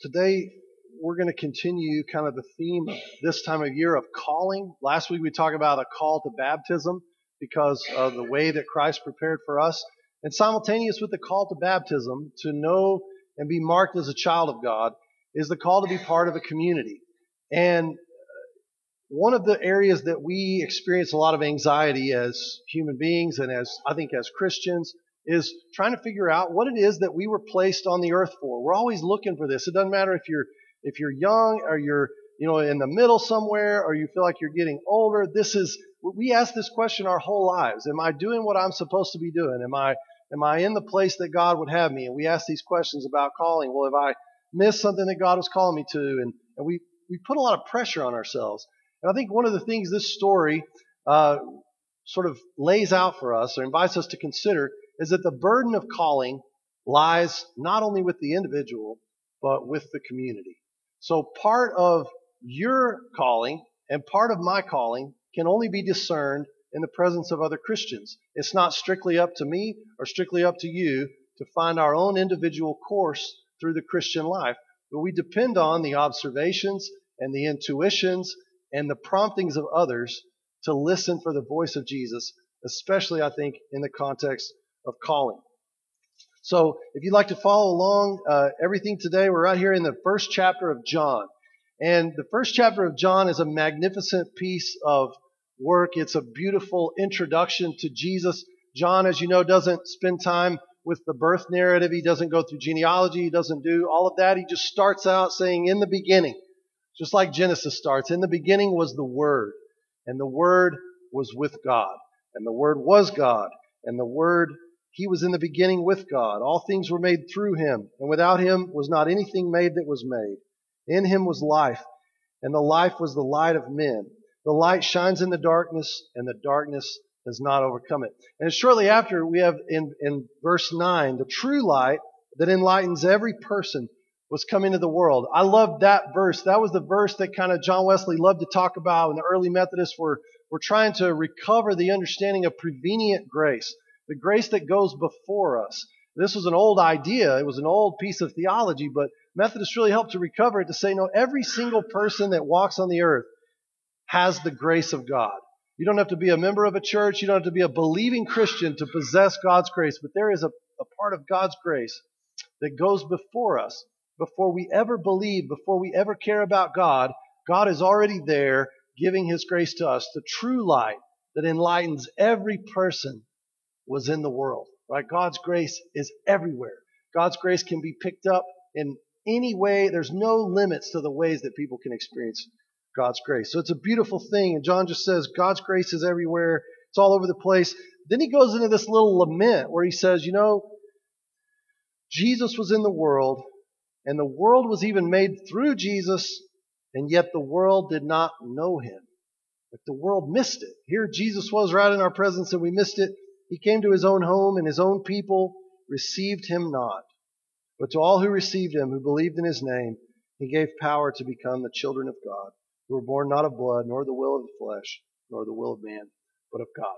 Today, we're going to continue kind of the theme of this time of year of calling. Last week we talked about a call to baptism because of the way that Christ prepared for us. And simultaneous with the call to baptism, to know and be marked as a child of God, is the call to be part of a community. And uh, one of the areas that we experience a lot of anxiety as human beings and as, I think, as Christians is trying to figure out what it is that we were placed on the earth for. We're always looking for this. It doesn't matter if you're if you're young or you're you know in the middle somewhere or you feel like you're getting older. This is we ask this question our whole lives. Am I doing what I'm supposed to be doing? Am I am I in the place that God would have me? And we ask these questions about calling. Well, if I missed something that God was calling me to, and, and we we put a lot of pressure on ourselves. And I think one of the things this story uh, sort of lays out for us or invites us to consider is that the burden of calling lies not only with the individual, but with the community. So part of your calling and part of my calling can only be discerned in the presence of other Christians. It's not strictly up to me or strictly up to you to find our own individual course through the Christian life, but we depend on the observations and the intuitions and the promptings of others to listen for the voice of Jesus, especially, I think, in the context of calling. So if you'd like to follow along uh, everything today, we're right here in the first chapter of John. And the first chapter of John is a magnificent piece of work. It's a beautiful introduction to Jesus. John, as you know, doesn't spend time with the birth narrative. He doesn't go through genealogy. He doesn't do all of that. He just starts out saying, in the beginning, just like Genesis starts, in the beginning was the Word, and the Word was with God, and the Word was God, and the Word he was in the beginning with God. All things were made through him, and without him was not anything made that was made. In him was life, and the life was the light of men. The light shines in the darkness, and the darkness has not overcome it. And shortly after, we have in, in verse 9, the true light that enlightens every person was come into the world. I love that verse. That was the verse that kind of John Wesley loved to talk about when the early Methodists were, were trying to recover the understanding of prevenient grace the grace that goes before us. This was an old idea. It was an old piece of theology, but Methodists really helped to recover it to say, no, every single person that walks on the earth has the grace of God. You don't have to be a member of a church. You don't have to be a believing Christian to possess God's grace, but there is a, a part of God's grace that goes before us. Before we ever believe, before we ever care about God, God is already there giving His grace to us, the true light that enlightens every person was in the world, right? God's grace is everywhere. God's grace can be picked up in any way. There's no limits to the ways that people can experience God's grace. So it's a beautiful thing. And John just says God's grace is everywhere. It's all over the place. Then he goes into this little lament where he says, you know, Jesus was in the world and the world was even made through Jesus and yet the world did not know him. But the world missed it. Here Jesus was right in our presence and we missed it. He came to his own home, and his own people received him not. But to all who received him, who believed in his name, he gave power to become the children of God, who were born not of blood, nor the will of the flesh, nor the will of man, but of God.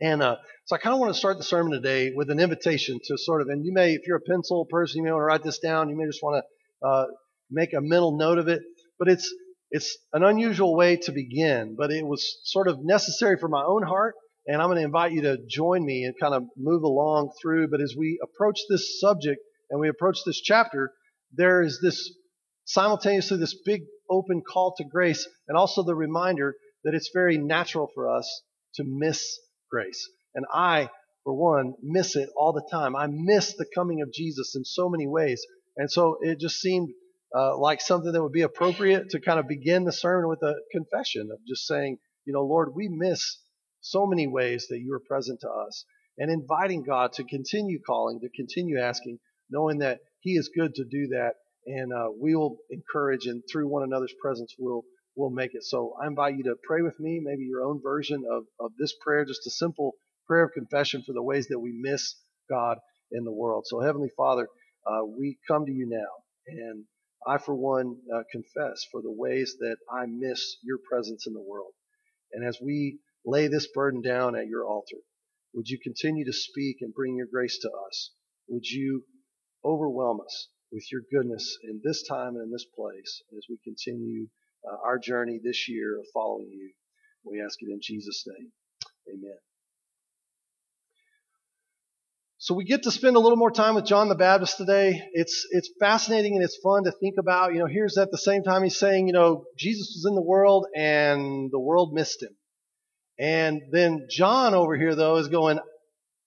And uh, so I kind of want to start the sermon today with an invitation to sort of, and you may, if you're a pencil person, you may want to write this down. You may just want to uh, make a mental note of it. But it's it's an unusual way to begin, but it was sort of necessary for my own heart and I'm going to invite you to join me and kind of move along through. But as we approach this subject and we approach this chapter, there is this simultaneously this big open call to grace and also the reminder that it's very natural for us to miss grace. And I, for one, miss it all the time. I miss the coming of Jesus in so many ways. And so it just seemed uh, like something that would be appropriate to kind of begin the sermon with a confession of just saying, you know, Lord, we miss so many ways that you are present to us and inviting God to continue calling, to continue asking, knowing that He is good to do that. And uh, we will encourage and through one another's presence, we'll, we'll make it. So I invite you to pray with me, maybe your own version of, of this prayer, just a simple prayer of confession for the ways that we miss God in the world. So Heavenly Father, uh, we come to you now and I, for one, uh, confess for the ways that I miss your presence in the world. And as we lay this burden down at your altar. Would you continue to speak and bring your grace to us? Would you overwhelm us with your goodness in this time and in this place as we continue uh, our journey this year of following you. We ask it in Jesus' name. Amen. So we get to spend a little more time with John the Baptist today. It's it's fascinating and it's fun to think about. You know, here's at the same time he's saying, you know, Jesus was in the world and the world missed him. And then John over here though is going,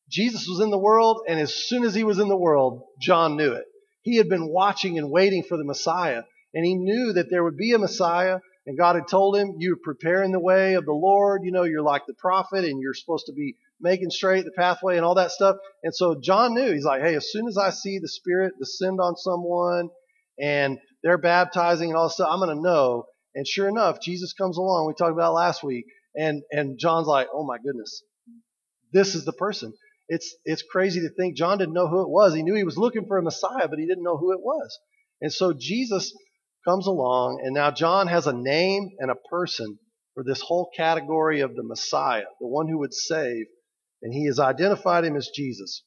Jesus was in the world and as soon as he was in the world, John knew it. He had been watching and waiting for the Messiah and he knew that there would be a Messiah and God had told him, you're preparing the way of the Lord. You know, you're like the prophet and you're supposed to be making straight the pathway and all that stuff. And so John knew, he's like, hey, as soon as I see the Spirit descend on someone and they're baptizing and all this stuff, I'm going to know. And sure enough, Jesus comes along. We talked about last week. And, and John's like, oh my goodness, this is the person. It's, it's crazy to think John didn't know who it was. He knew he was looking for a Messiah, but he didn't know who it was. And so Jesus comes along, and now John has a name and a person for this whole category of the Messiah, the one who would save and he has identified him as Jesus.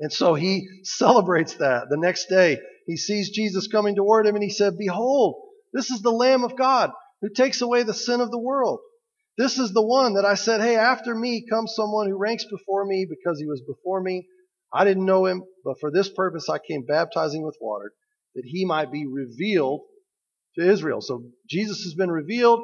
And so he celebrates that. The next day, he sees Jesus coming toward him and he said, Behold, this is the Lamb of God who takes away the sin of the world. This is the one that I said, Hey, after me comes someone who ranks before me because he was before me. I didn't know him, but for this purpose I came baptizing with water, that he might be revealed to Israel. So Jesus has been revealed.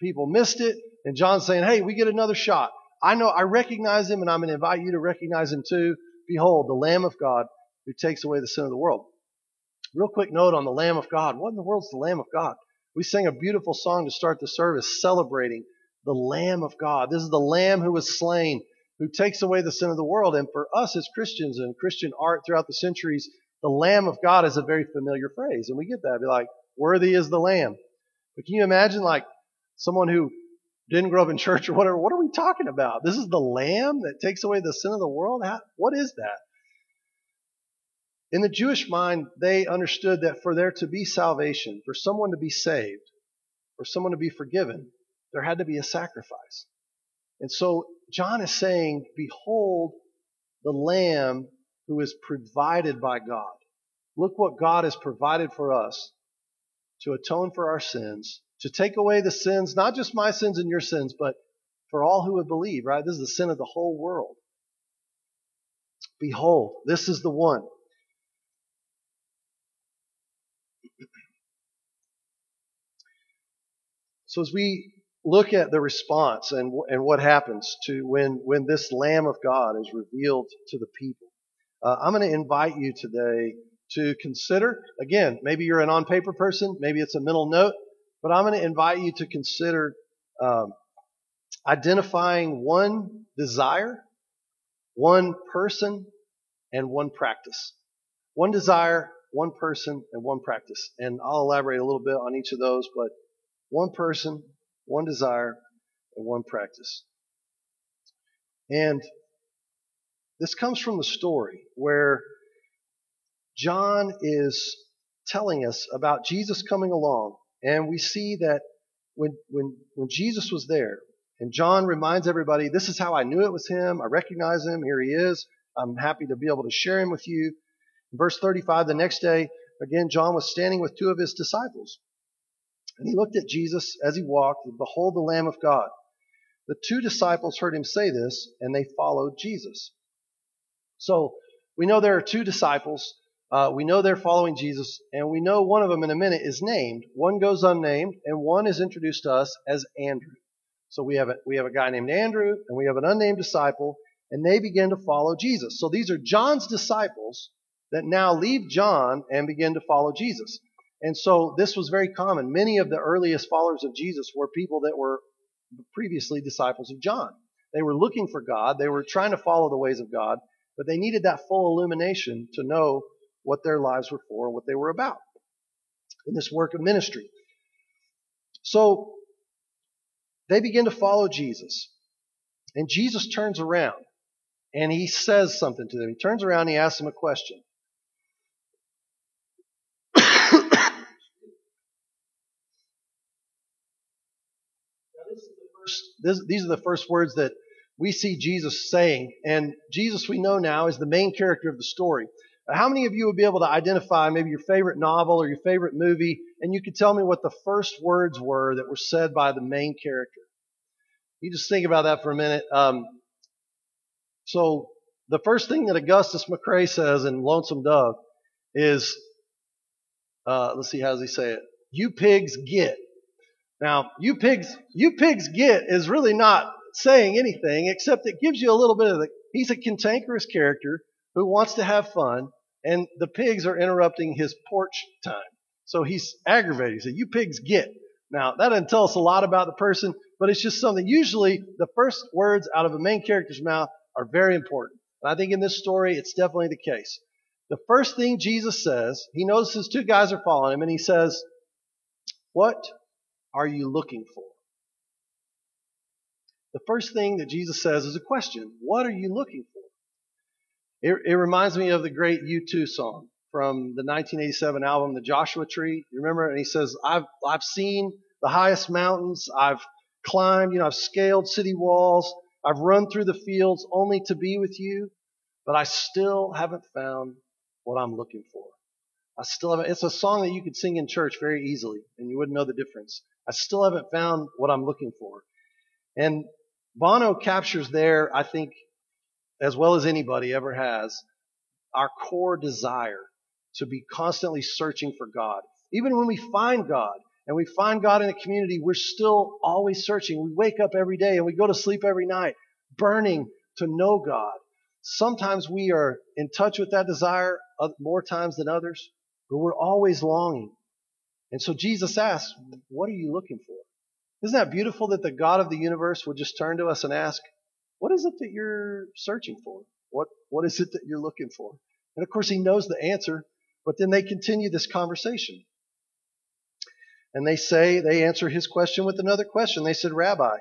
People missed it. And John's saying, Hey, we get another shot. I know I recognize him and I'm going to invite you to recognize him too. Behold, the Lamb of God who takes away the sin of the world. Real quick note on the Lamb of God. What in the world is the Lamb of God? We sang a beautiful song to start the service celebrating the Lamb of God. This is the Lamb who was slain, who takes away the sin of the world. And for us as Christians and Christian art throughout the centuries, the Lamb of God is a very familiar phrase. And we get that. Be like, worthy is the Lamb. But can you imagine like someone who didn't grow up in church or whatever. What are we talking about? This is the lamb that takes away the sin of the world? How, what is that? In the Jewish mind, they understood that for there to be salvation, for someone to be saved, for someone to be forgiven, there had to be a sacrifice. And so John is saying, Behold the Lamb who is provided by God. Look what God has provided for us to atone for our sins to take away the sins, not just my sins and your sins, but for all who would believe, right? This is the sin of the whole world. Behold, this is the one. So as we look at the response and, and what happens to when, when this Lamb of God is revealed to the people, uh, I'm going to invite you today to consider, again, maybe you're an on paper person, maybe it's a mental note, but I'm going to invite you to consider um, identifying one desire, one person, and one practice. One desire, one person, and one practice. And I'll elaborate a little bit on each of those, but one person, one desire, and one practice. And this comes from the story where John is telling us about Jesus coming along and we see that when, when, when Jesus was there, and John reminds everybody, this is how I knew it was him. I recognize him. Here he is. I'm happy to be able to share him with you. In verse 35, the next day, again, John was standing with two of his disciples. And he looked at Jesus as he walked, and behold, the Lamb of God. The two disciples heard him say this, and they followed Jesus. So we know there are two disciples uh, we know they're following Jesus, and we know one of them in a minute is named. One goes unnamed, and one is introduced to us as Andrew. So we have a, we have a guy named Andrew, and we have an unnamed disciple, and they begin to follow Jesus. So these are John's disciples that now leave John and begin to follow Jesus. And so this was very common. Many of the earliest followers of Jesus were people that were previously disciples of John. They were looking for God. They were trying to follow the ways of God, but they needed that full illumination to know what their lives were for and what they were about in this work of ministry. So they begin to follow Jesus. And Jesus turns around and he says something to them. He turns around and he asks them a question. This, these are the first words that we see Jesus saying. And Jesus, we know now, is the main character of the story. How many of you would be able to identify maybe your favorite novel or your favorite movie, and you could tell me what the first words were that were said by the main character? You just think about that for a minute. Um, so the first thing that Augustus McCrae says in Lonesome Dove is, uh, let's see, how does he say it? You pigs get. Now, you pigs, you pigs get is really not saying anything except it gives you a little bit of the, he's a cantankerous character who wants to have fun and the pigs are interrupting his porch time. So he's aggravated. He said, you pigs get. Now, that doesn't tell us a lot about the person, but it's just something. Usually the first words out of a main character's mouth are very important. And I think in this story, it's definitely the case. The first thing Jesus says, he notices two guys are following him and he says, what are you looking for? The first thing that Jesus says is a question. What are you looking for? It, it reminds me of the great U2 song from the 1987 album, The Joshua Tree. You remember? And he says, I've, I've seen the highest mountains. I've climbed, you know, I've scaled city walls. I've run through the fields only to be with you, but I still haven't found what I'm looking for. I still haven't, it's a song that you could sing in church very easily and you wouldn't know the difference. I still haven't found what I'm looking for. And Bono captures there, I think, as well as anybody ever has, our core desire to be constantly searching for God. Even when we find God and we find God in a community, we're still always searching. We wake up every day and we go to sleep every night burning to know God. Sometimes we are in touch with that desire uh, more times than others, but we're always longing. And so Jesus asks, what are you looking for? Isn't that beautiful that the God of the universe would just turn to us and ask, what is it that you're searching for? What, what is it that you're looking for? And of course, he knows the answer, but then they continue this conversation. And they say, they answer his question with another question. They said, Rabbi,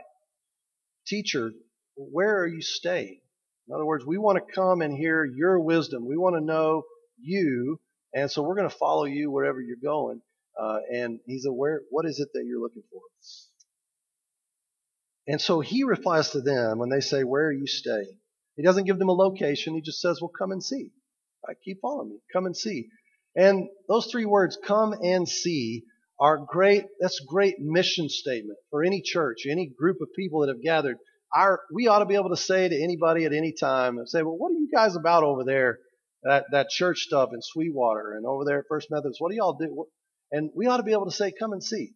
teacher, where are you staying? In other words, we want to come and hear your wisdom. We want to know you. And so we're going to follow you wherever you're going. Uh, and he's aware, what is it that you're looking for? And so he replies to them when they say, Where are you staying? He doesn't give them a location. He just says, Well, come and see. Right? Keep following me. Come and see. And those three words, come and see, are great. That's great mission statement for any church, any group of people that have gathered. Our, we ought to be able to say to anybody at any time and say, well, what are you guys about over there? That, that church stuff in Sweetwater and over there at First Methodist. What do y'all do? And we ought to be able to say, come and see.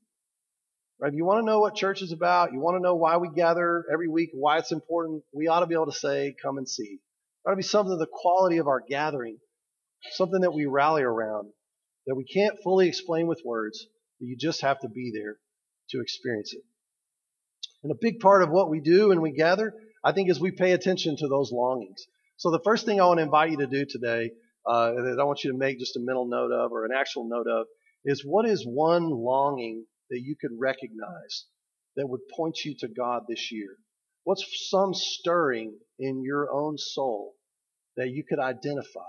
Right? If you want to know what church is about, you want to know why we gather every week, why it's important, we ought to be able to say, come and see. It ought to be something of the quality of our gathering, something that we rally around, that we can't fully explain with words, but you just have to be there to experience it. And a big part of what we do when we gather, I think, is we pay attention to those longings. So the first thing I want to invite you to do today, uh, that I want you to make just a mental note of or an actual note of, is what is one longing that you could recognize that would point you to God this year? What's some stirring in your own soul that you could identify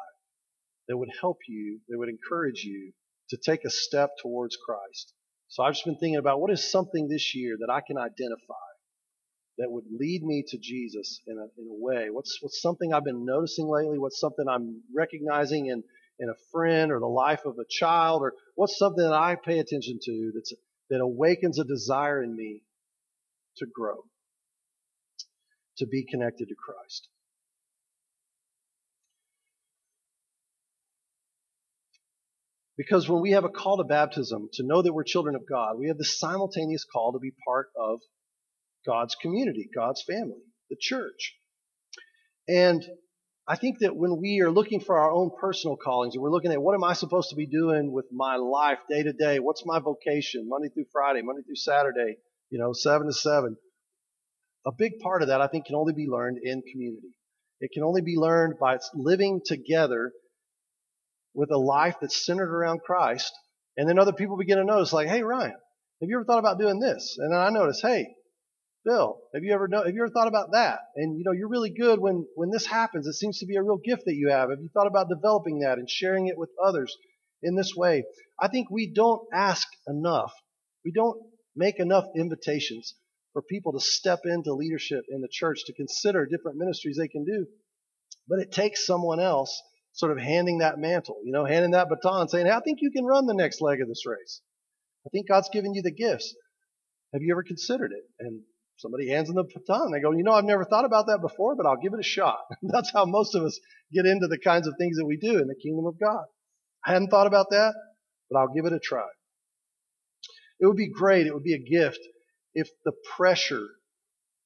that would help you, that would encourage you to take a step towards Christ? So I've just been thinking about what is something this year that I can identify that would lead me to Jesus in a, in a way? What's, what's something I've been noticing lately? What's something I'm recognizing in, in a friend or the life of a child? Or what's something that I pay attention to that's that awakens a desire in me to grow, to be connected to Christ. Because when we have a call to baptism, to know that we're children of God, we have the simultaneous call to be part of God's community, God's family, the church. And I think that when we are looking for our own personal callings and we're looking at what am I supposed to be doing with my life day to day? What's my vocation Monday through Friday, Monday through Saturday, you know, seven to seven? A big part of that I think can only be learned in community. It can only be learned by living together with a life that's centered around Christ. And then other people begin to notice like, hey, Ryan, have you ever thought about doing this? And then I notice, hey, Bill, have you ever know, have you ever thought about that? And you know, you're really good when when this happens. It seems to be a real gift that you have. Have you thought about developing that and sharing it with others in this way? I think we don't ask enough. We don't make enough invitations for people to step into leadership in the church to consider different ministries they can do. But it takes someone else sort of handing that mantle, you know, handing that baton, saying, hey, I think you can run the next leg of this race. I think God's given you the gifts. Have you ever considered it? And somebody hands them the baton. They go, you know, I've never thought about that before, but I'll give it a shot. That's how most of us get into the kinds of things that we do in the kingdom of God. I hadn't thought about that, but I'll give it a try. It would be great. It would be a gift if the pressure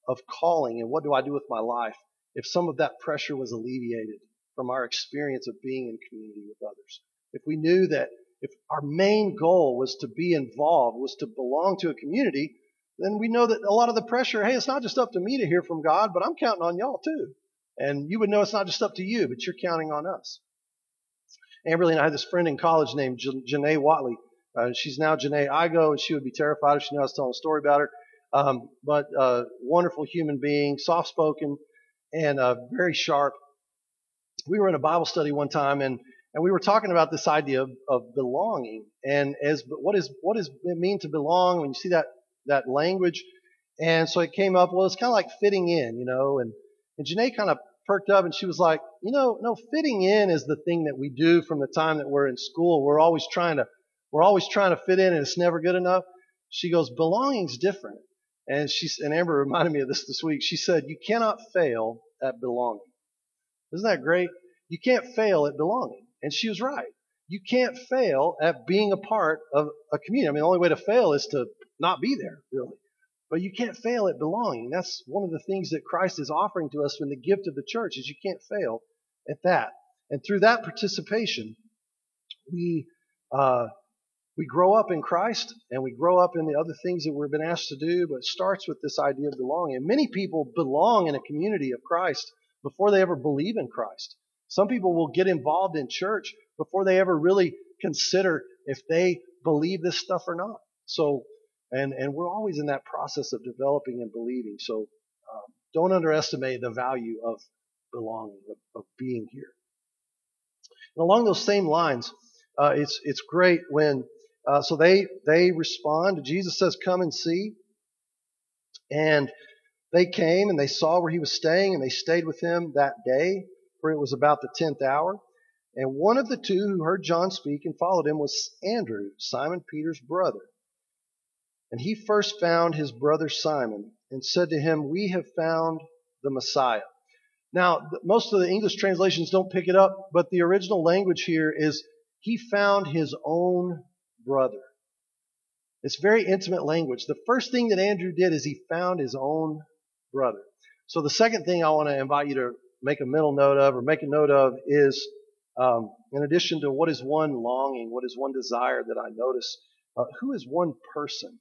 of calling and what do I do with my life, if some of that pressure was alleviated from our experience of being in community with others. If we knew that if our main goal was to be involved, was to belong to a community, then we know that a lot of the pressure, hey, it's not just up to me to hear from God, but I'm counting on y'all too. And you would know it's not just up to you, but you're counting on us. Amberly and I had this friend in college named Janae Watley. Uh, she's now Janae Igo, and she would be terrified if she knew I was telling a story about her. Um, but uh, wonderful human being, soft spoken, and uh, very sharp. We were in a Bible study one time, and and we were talking about this idea of, of belonging and as what is what does it mean to belong when you see that that language. And so it came up. Well, it's kind of like fitting in, you know. And and Janae kind of perked up and she was like, you know, no, fitting in is the thing that we do from the time that we're in school. We're always trying to we're always trying to fit in, and it's never good enough. She goes, belonging's different. And she and Amber reminded me of this this week. She said, you cannot fail at belonging. Isn't that great? You can't fail at belonging. And she was right. You can't fail at being a part of a community. I mean, the only way to fail is to not be there, really. But you can't fail at belonging. That's one of the things that Christ is offering to us from the gift of the church is you can't fail at that. And through that participation, we uh, we grow up in Christ and we grow up in the other things that we've been asked to do. But it starts with this idea of belonging. And many people belong in a community of Christ before they ever believe in Christ. Some people will get involved in church before they ever really consider if they believe this stuff or not. So, and, and we're always in that process of developing and believing. So, um, don't underestimate the value of belonging, of, of being here. And along those same lines, uh, it's, it's great when, uh, so they, they respond. Jesus says, come and see. And they came and they saw where he was staying and they stayed with him that day for it was about the tenth hour. And one of the two who heard John speak and followed him was Andrew, Simon Peter's brother. And he first found his brother Simon and said to him, We have found the Messiah. Now, most of the English translations don't pick it up, but the original language here is he found his own brother. It's very intimate language. The first thing that Andrew did is he found his own brother. So the second thing I want to invite you to make a mental note of or make a note of is, um, in addition to what is one longing, what is one desire that I notice, uh, who is one person?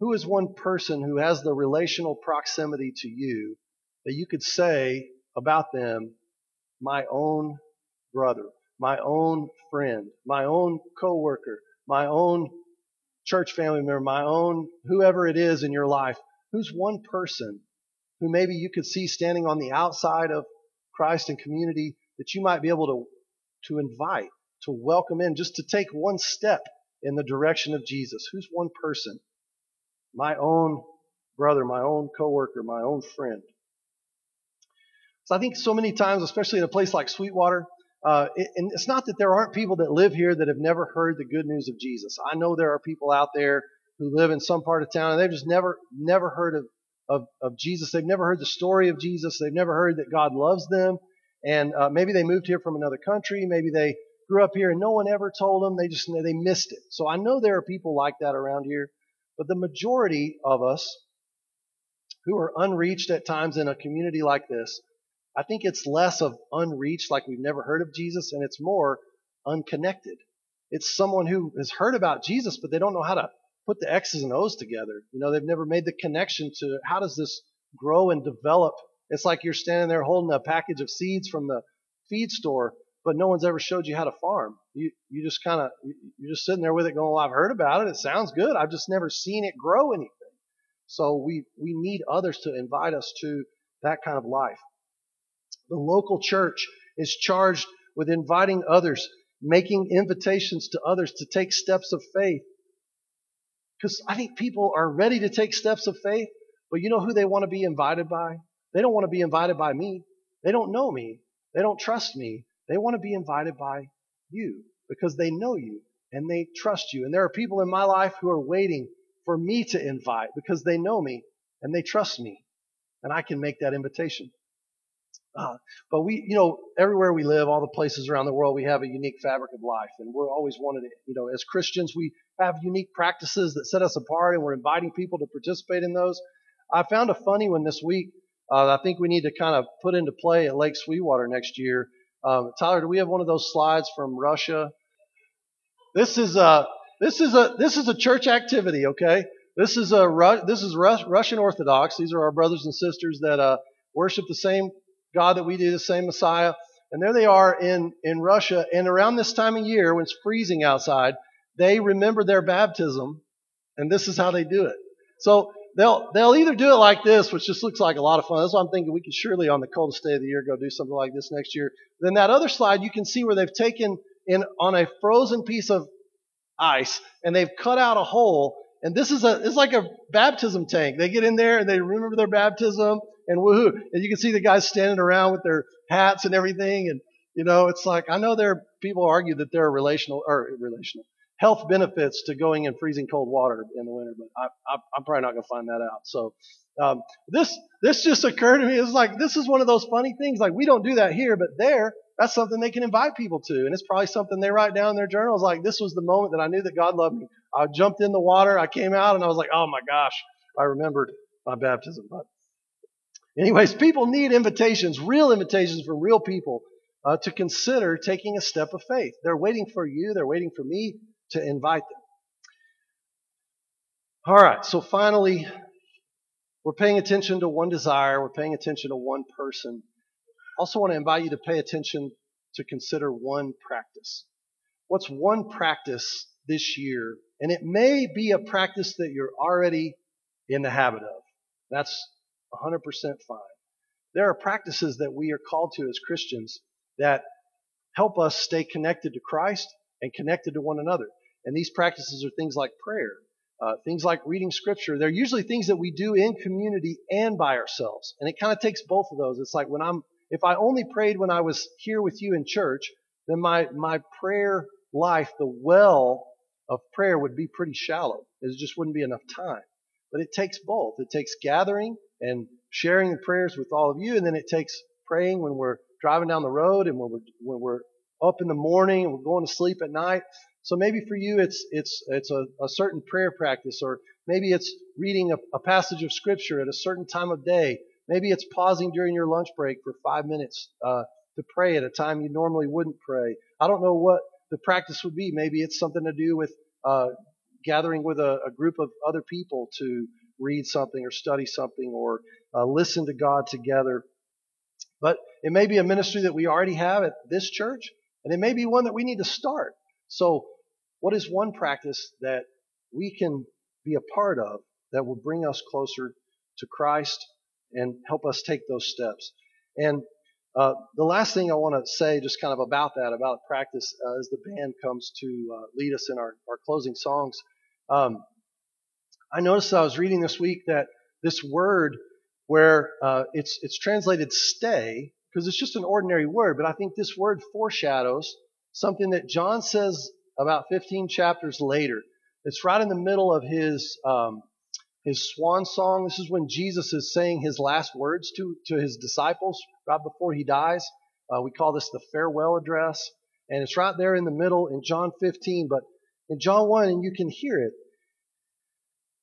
Who is one person who has the relational proximity to you that you could say about them, my own brother, my own friend, my own coworker, my own church family member, my own whoever it is in your life, who's one person who maybe you could see standing on the outside of Christ and community that you might be able to, to invite, to welcome in, just to take one step in the direction of Jesus. Who's one person? My own brother, my own coworker, my own friend. So I think so many times, especially in a place like Sweetwater, uh, it, and it's not that there aren't people that live here that have never heard the good news of Jesus. I know there are people out there who live in some part of town and they've just never, never heard of of, of Jesus. They've never heard the story of Jesus. They've never heard that God loves them. And uh, maybe they moved here from another country. Maybe they grew up here and no one ever told them. They just they missed it. So I know there are people like that around here. But the majority of us who are unreached at times in a community like this, I think it's less of unreached, like we've never heard of Jesus, and it's more unconnected. It's someone who has heard about Jesus, but they don't know how to put the X's and O's together. You know, they've never made the connection to how does this grow and develop. It's like you're standing there holding a package of seeds from the feed store, but no one's ever showed you how to farm. You you just kind of you're just sitting there with it going, well, I've heard about it. It sounds good. I've just never seen it grow anything. So we we need others to invite us to that kind of life. The local church is charged with inviting others, making invitations to others to take steps of faith because I think people are ready to take steps of faith, but you know who they want to be invited by? They don't want to be invited by me. They don't know me. They don't trust me. They want to be invited by you because they know you and they trust you. And there are people in my life who are waiting for me to invite because they know me and they trust me and I can make that invitation. Uh, but we, you know, everywhere we live, all the places around the world, we have a unique fabric of life, and we're always wanted to, you know, as Christians, we have unique practices that set us apart, and we're inviting people to participate in those. I found a funny one this week. Uh, I think we need to kind of put into play at Lake Sweetwater next year. Um, Tyler, do we have one of those slides from Russia? This is a this is a this is a church activity. Okay, this is a this is Russian Orthodox. These are our brothers and sisters that uh, worship the same God that we do, the same Messiah. And there they are in, in Russia. And around this time of year, when it's freezing outside, they remember their baptism. And this is how they do it. So they'll, they'll either do it like this, which just looks like a lot of fun. That's why I'm thinking we could surely on the coldest day of the year go do something like this next year. Then that other slide, you can see where they've taken in on a frozen piece of ice and they've cut out a hole. And this is a, it's like a baptism tank. They get in there and they remember their baptism and woohoo. And you can see the guys standing around with their hats and everything. And, you know, it's like, I know there are people argue that they're relational, or relational, health benefits to going in freezing cold water in the winter, but I, am probably not going to find that out. So, um, this, this just occurred to me. It's like, this is one of those funny things. Like, we don't do that here, but there, that's something they can invite people to. And it's probably something they write down in their journals. Like, this was the moment that I knew that God loved me. I jumped in the water. I came out and I was like, oh my gosh, I remembered my baptism. But Anyways, people need invitations, real invitations from real people uh, to consider taking a step of faith. They're waiting for you, they're waiting for me to invite them. All right, so finally, we're paying attention to one desire, we're paying attention to one person. I also, want to invite you to pay attention to consider one practice. What's one practice this year? And it may be a practice that you're already in the habit of. That's 100% fine. There are practices that we are called to as Christians that help us stay connected to Christ and connected to one another. And these practices are things like prayer, uh, things like reading scripture. They're usually things that we do in community and by ourselves. And it kind of takes both of those. It's like when I'm, if I only prayed when I was here with you in church, then my, my prayer life, the well of prayer would be pretty shallow. It just wouldn't be enough time. But it takes both. It takes gathering and sharing the prayers with all of you. And then it takes praying when we're driving down the road and when we're, when we're up in the morning we're going to sleep at night. So maybe for you it's, it's, it's a, a certain prayer practice or maybe it's reading a, a passage of scripture at a certain time of day. Maybe it's pausing during your lunch break for five minutes, uh, to pray at a time you normally wouldn't pray. I don't know what the practice would be. Maybe it's something to do with, uh, gathering with a, a group of other people to read something or study something or uh, listen to God together. But it may be a ministry that we already have at this church, and it may be one that we need to start. So, what is one practice that we can be a part of that will bring us closer to Christ and help us take those steps? And uh, the last thing I want to say, just kind of about that, about practice, uh, as the band comes to uh, lead us in our, our closing songs. Um, I noticed I was reading this week that this word where uh, it's it's translated stay because it's just an ordinary word, but I think this word foreshadows something that John says about 15 chapters later. It's right in the middle of his um, his swan song. This is when Jesus is saying his last words to to his disciples right before he dies. Uh, we call this the farewell address, and it's right there in the middle in John 15. But in John 1, and you can hear it.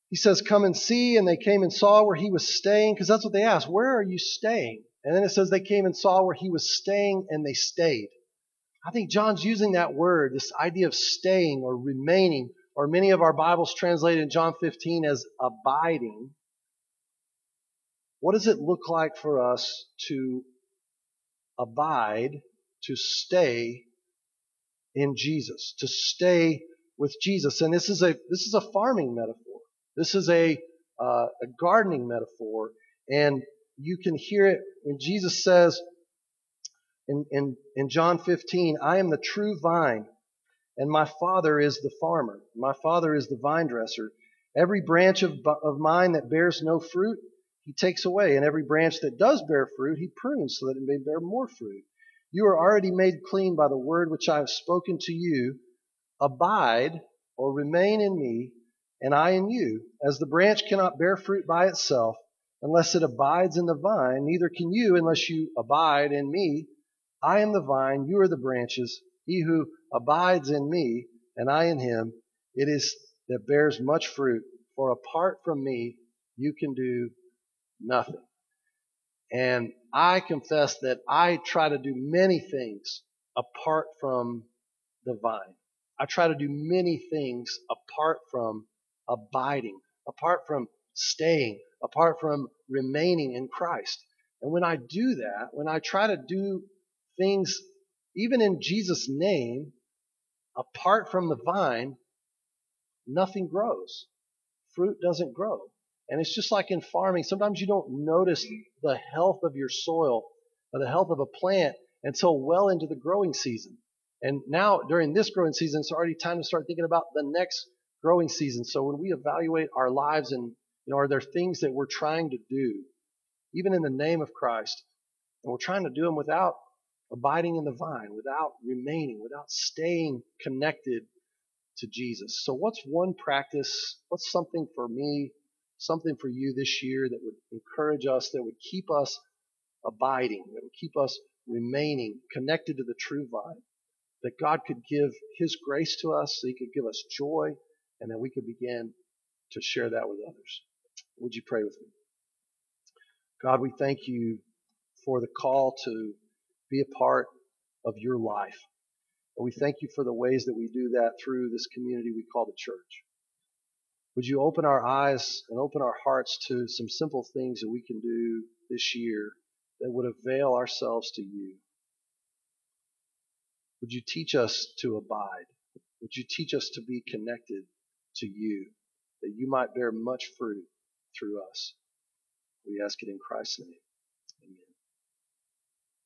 He says, Come and see. And they came and saw where he was staying, because that's what they asked. Where are you staying? And then it says they came and saw where he was staying, and they stayed. I think John's using that word, this idea of staying or remaining, or many of our Bibles translate in John 15 as abiding. What does it look like for us to abide, to stay in Jesus, to stay with Jesus? And this is a, this is a farming metaphor. This is a, uh, a gardening metaphor, and you can hear it when Jesus says in, in, in John 15, I am the true vine, and my Father is the farmer. My Father is the vine dresser. Every branch of, of mine that bears no fruit, he takes away, and every branch that does bear fruit, he prunes so that it may bear more fruit. You are already made clean by the word which I have spoken to you. Abide or remain in me, and I in you. As the branch cannot bear fruit by itself unless it abides in the vine, neither can you unless you abide in me. I am the vine, you are the branches. He who abides in me, and I in him, it is that bears much fruit, for apart from me, you can do nothing. And I confess that I try to do many things apart from the vine. I try to do many things apart from abiding, apart from staying, apart from remaining in Christ. And when I do that, when I try to do things even in Jesus' name, apart from the vine, nothing grows. Fruit doesn't grow. And it's just like in farming. Sometimes you don't notice the health of your soil or the health of a plant until well into the growing season. And now during this growing season, it's already time to start thinking about the next growing season. So when we evaluate our lives and, you know, are there things that we're trying to do, even in the name of Christ, and we're trying to do them without abiding in the vine, without remaining, without staying connected to Jesus. So what's one practice? What's something for me, something for you this year that would encourage us, that would keep us abiding, that would keep us remaining connected to the true vine? That God could give His grace to us, so He could give us joy, and that we could begin to share that with others. Would you pray with me? God, we thank you for the call to be a part of your life. And we thank you for the ways that we do that through this community we call the church. Would you open our eyes and open our hearts to some simple things that we can do this year that would avail ourselves to you? Would you teach us to abide? Would you teach us to be connected to you, that you might bear much fruit through us? We ask it in Christ's name.